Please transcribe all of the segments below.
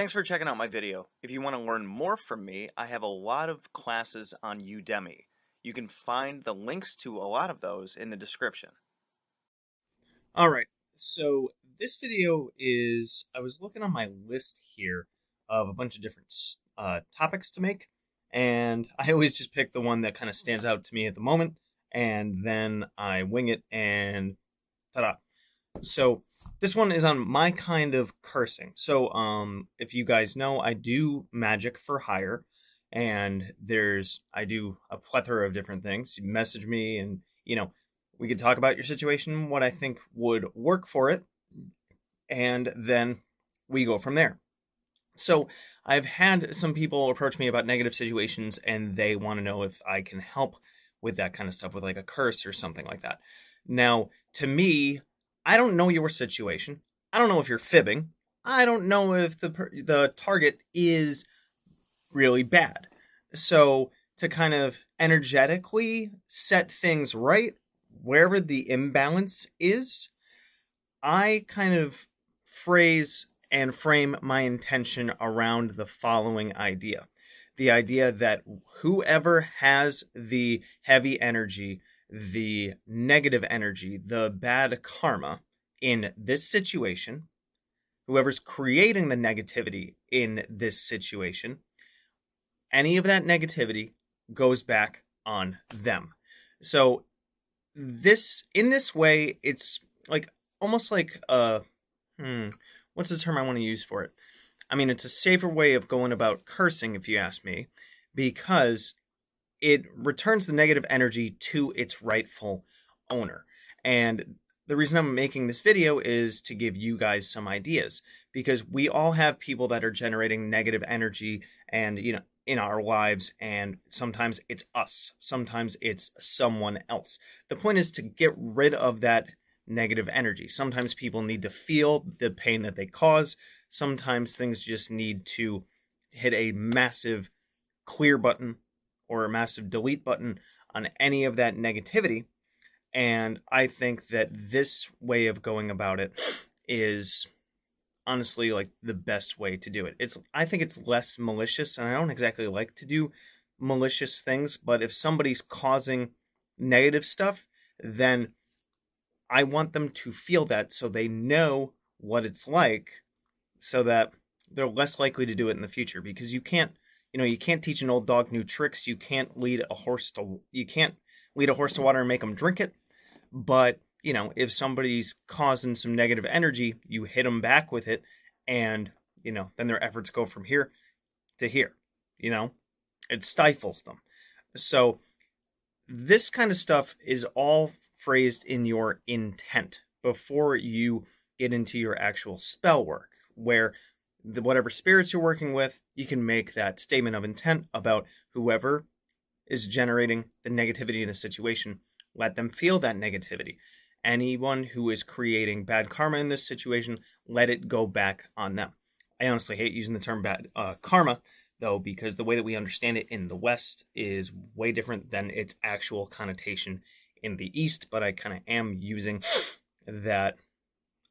Thanks for checking out my video. If you want to learn more from me, I have a lot of classes on Udemy. You can find the links to a lot of those in the description. All right, so this video is, I was looking on my list here of a bunch of different uh, topics to make, and I always just pick the one that kind of stands out to me at the moment, and then I wing it and ta-da. So this one is on my kind of cursing. So um, if you guys know, I do magic for hire, and there's I do a plethora of different things. You message me, and you know we could talk about your situation, what I think would work for it, and then we go from there. So I've had some people approach me about negative situations, and they want to know if I can help with that kind of stuff, with like a curse or something like that. Now, to me, I don't know your situation. I don't know if you're fibbing. I don't know if the the target is really bad. So to kind of energetically set things right wherever the imbalance is, I kind of phrase and frame my intention around the following idea. The idea that whoever has the heavy energy the negative energy, the bad karma in this situation, whoever's creating the negativity in this situation, any of that negativity goes back on them. So this in this way it's like almost like a hmm what's the term I want to use for it? I mean it's a safer way of going about cursing if you ask me because it returns the negative energy to its rightful owner. And the reason I'm making this video is to give you guys some ideas because we all have people that are generating negative energy and you know in our lives and sometimes it's us sometimes it's someone else. The point is to get rid of that negative energy. Sometimes people need to feel the pain that they cause. Sometimes things just need to hit a massive clear button or a massive delete button on any of that negativity. And I think that this way of going about it is honestly like the best way to do it. It's I think it's less malicious and I don't exactly like to do malicious things, but if somebody's causing negative stuff, then I want them to feel that so they know what it's like so that they're less likely to do it in the future because you can't you know you can't teach an old dog new tricks. You can't lead a horse to you can't lead a horse to water and make them drink it. But you know if somebody's causing some negative energy you hit them back with it and you know then their efforts go from here to here you know? It stifles them. So this kind of stuff is all phrased in your intent before you get into your actual spell work where the, whatever spirits you're working with, you can make that statement of intent about whoever is generating the negativity in the situation. Let them feel that negativity. Anyone who is creating bad karma in this situation, let it go back on them. I honestly hate using the term bad uh, karma, though, because the way that we understand it in the West is way different than its actual connotation in the East. But I kind of am using that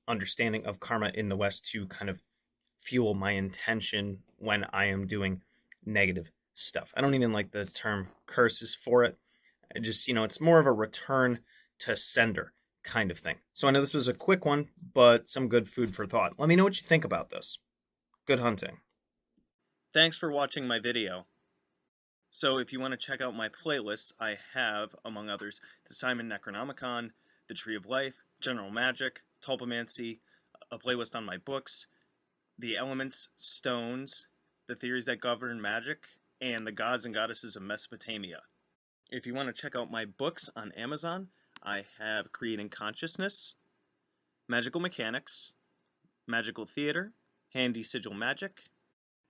understanding of karma in the West to kind of fuel my intention when I am doing negative stuff. I don't even like the term curses for it. I just, you know, it's more of a return to sender kind of thing. So I know this was a quick one, but some good food for thought. Let me know what you think about this. Good hunting. Thanks for watching my video. So if you want to check out my playlists, I have, among others, the Simon Necronomicon, the Tree of Life, General Magic, Tulpamancy, a playlist on my books, the elements, stones, the theories that govern magic, and the gods and goddesses of Mesopotamia. If you want to check out my books on Amazon, I have Creating Consciousness, Magical Mechanics, Magical Theater, Handy Sigil Magic,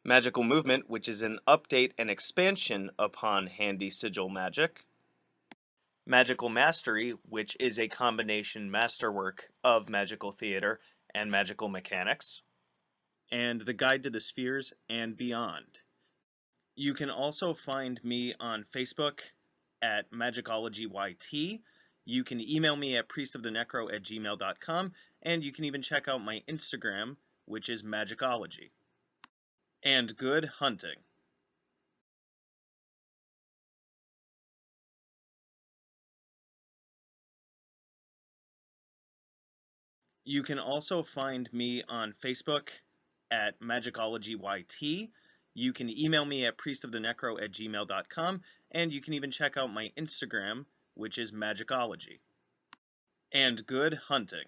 Magical Movement, which is an update and expansion upon Handy Sigil Magic, Magical Mastery, which is a combination masterwork of Magical Theater and Magical Mechanics, and The Guide to the Spheres and Beyond. You can also find me on Facebook at MagickologyYT. You can email me at priestofthenecro at gmail.com, and you can even check out my Instagram, which is Magickology. and good hunting. You can also find me on Facebook at MagickologyYT. You can email me at priestofthenecro at gmail.com, and you can even check out my Instagram, which is Magickology. And good hunting.